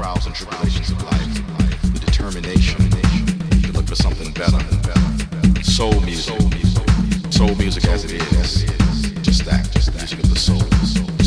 trials and tribulations of life, the determination to look for something better. Soul music, soul music as it is, just that, just music of the soul.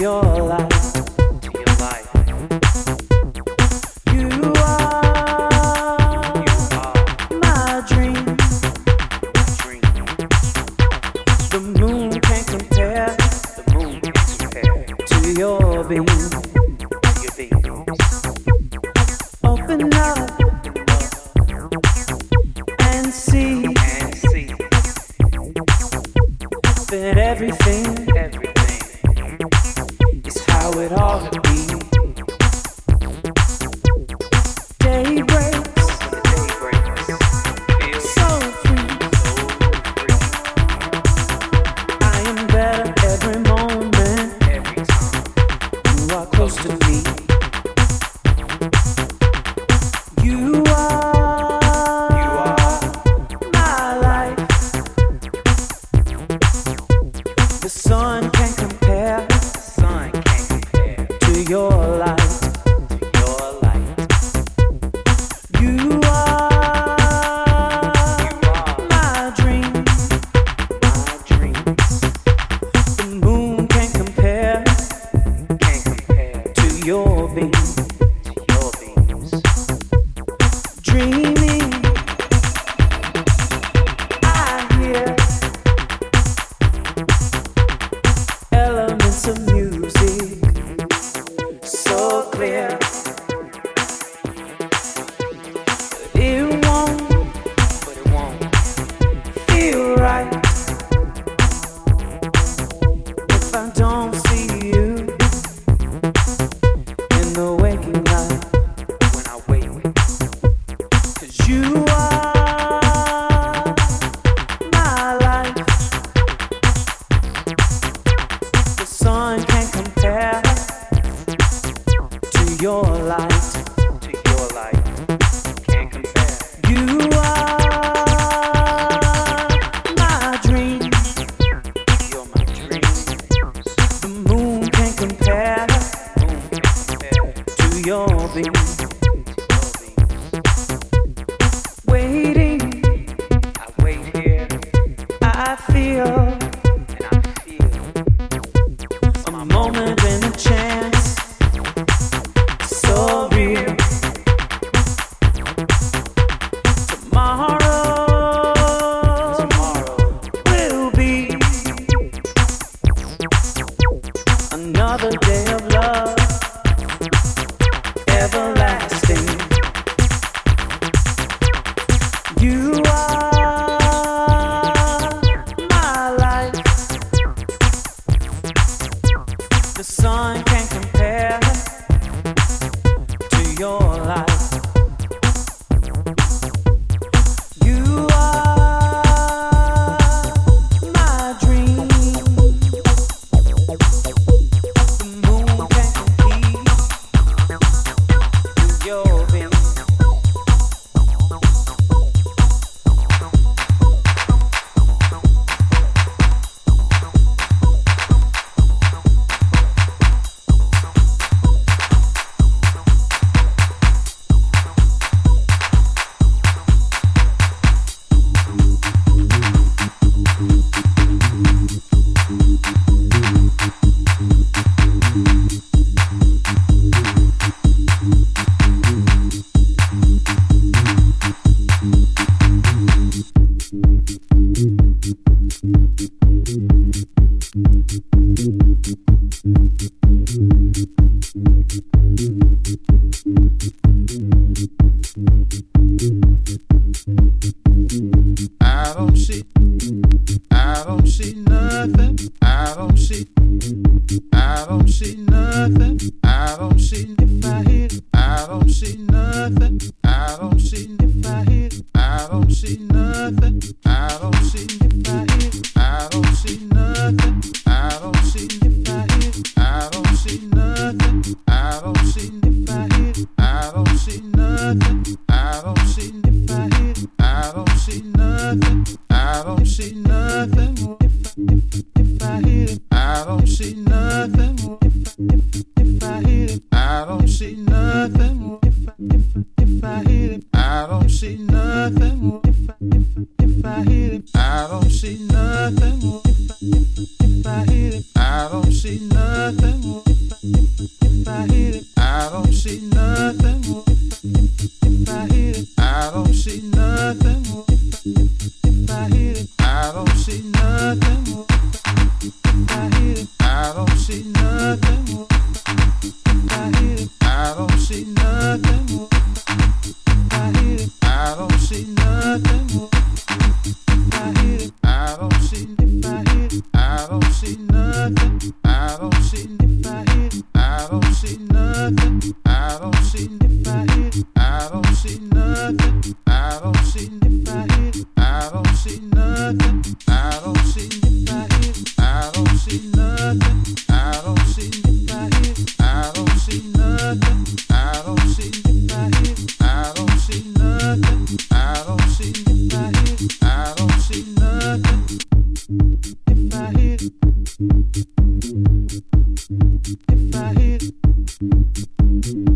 your The sun can't compare to your if I hit.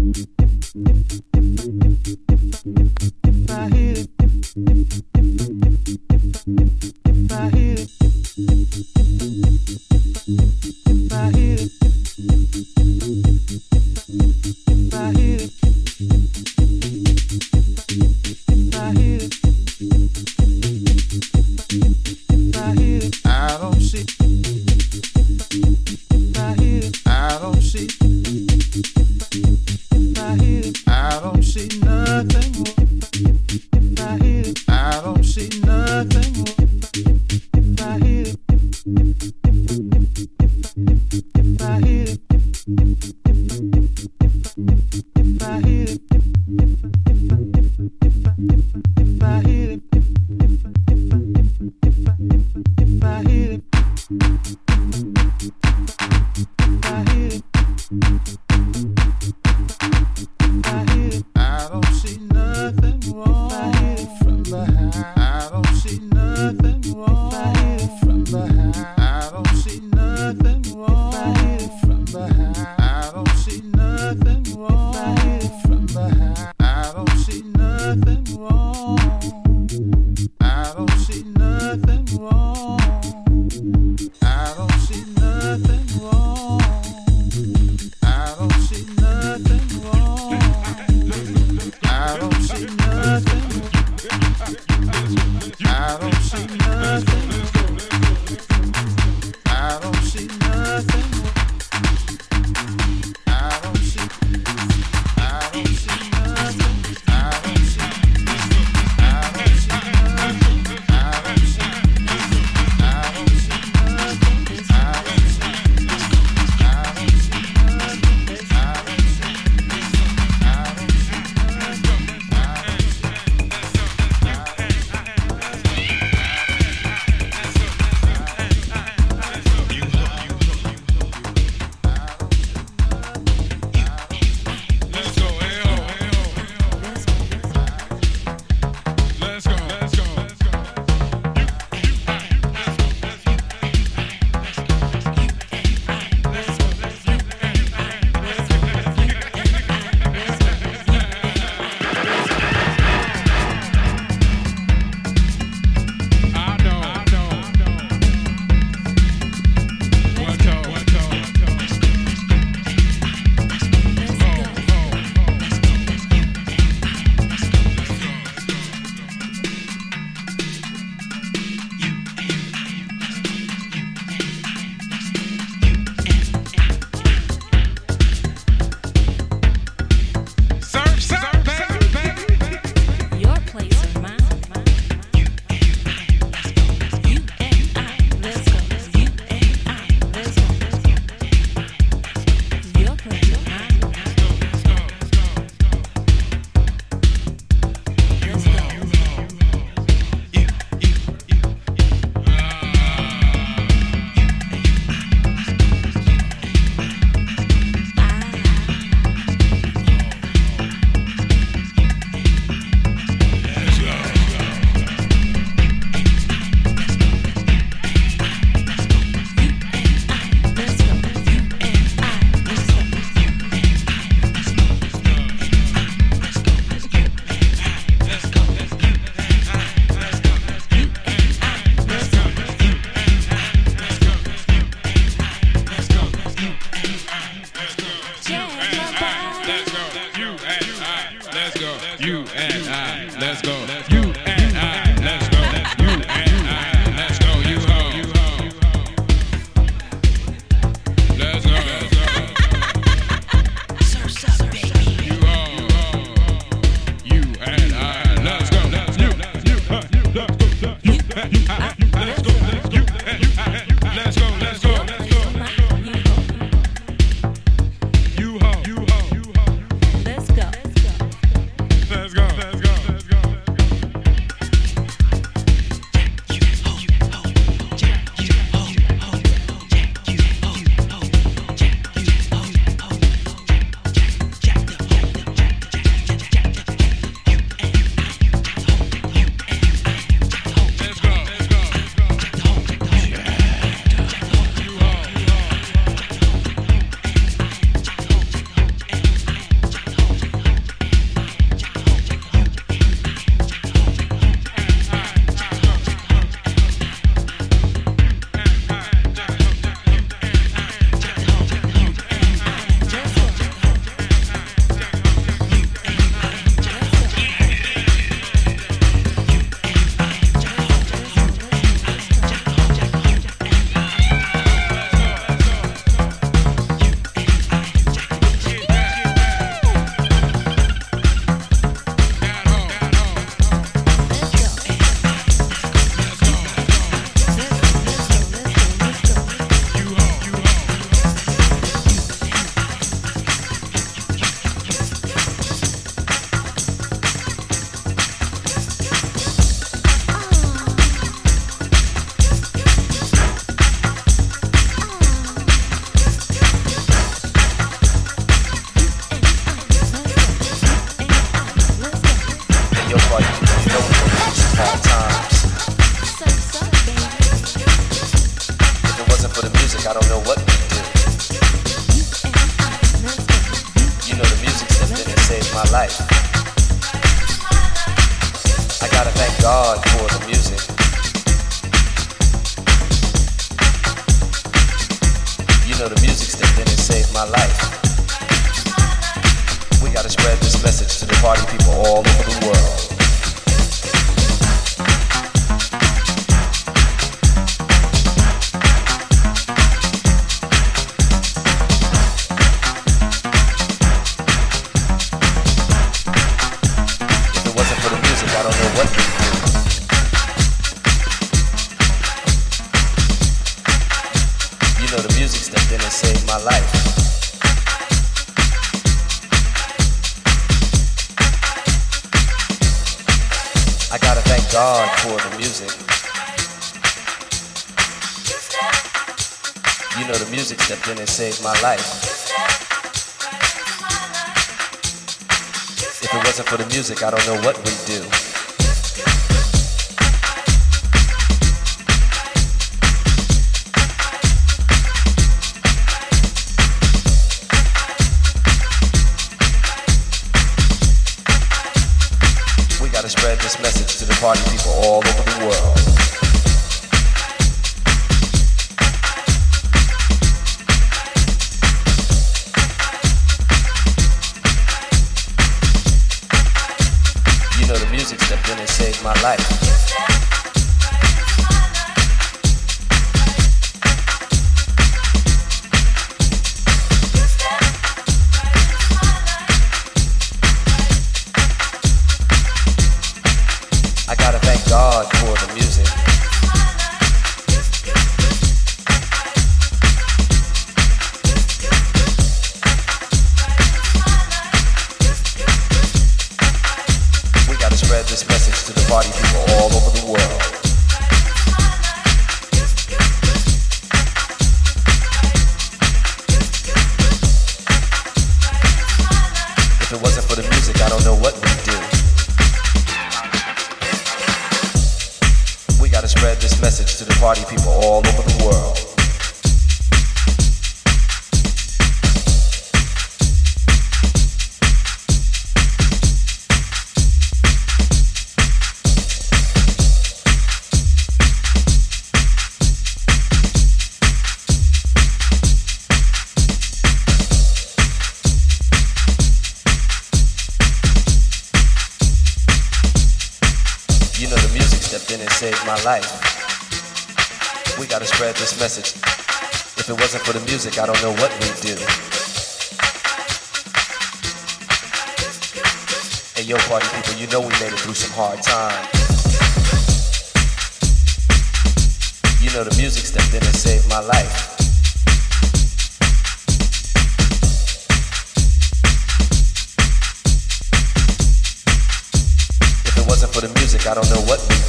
I don't know what I don't know what we'd do. Hey, yo, party people, you know we made it through some hard times. You know the music stepped in and saved my life. If it wasn't for the music, I don't know what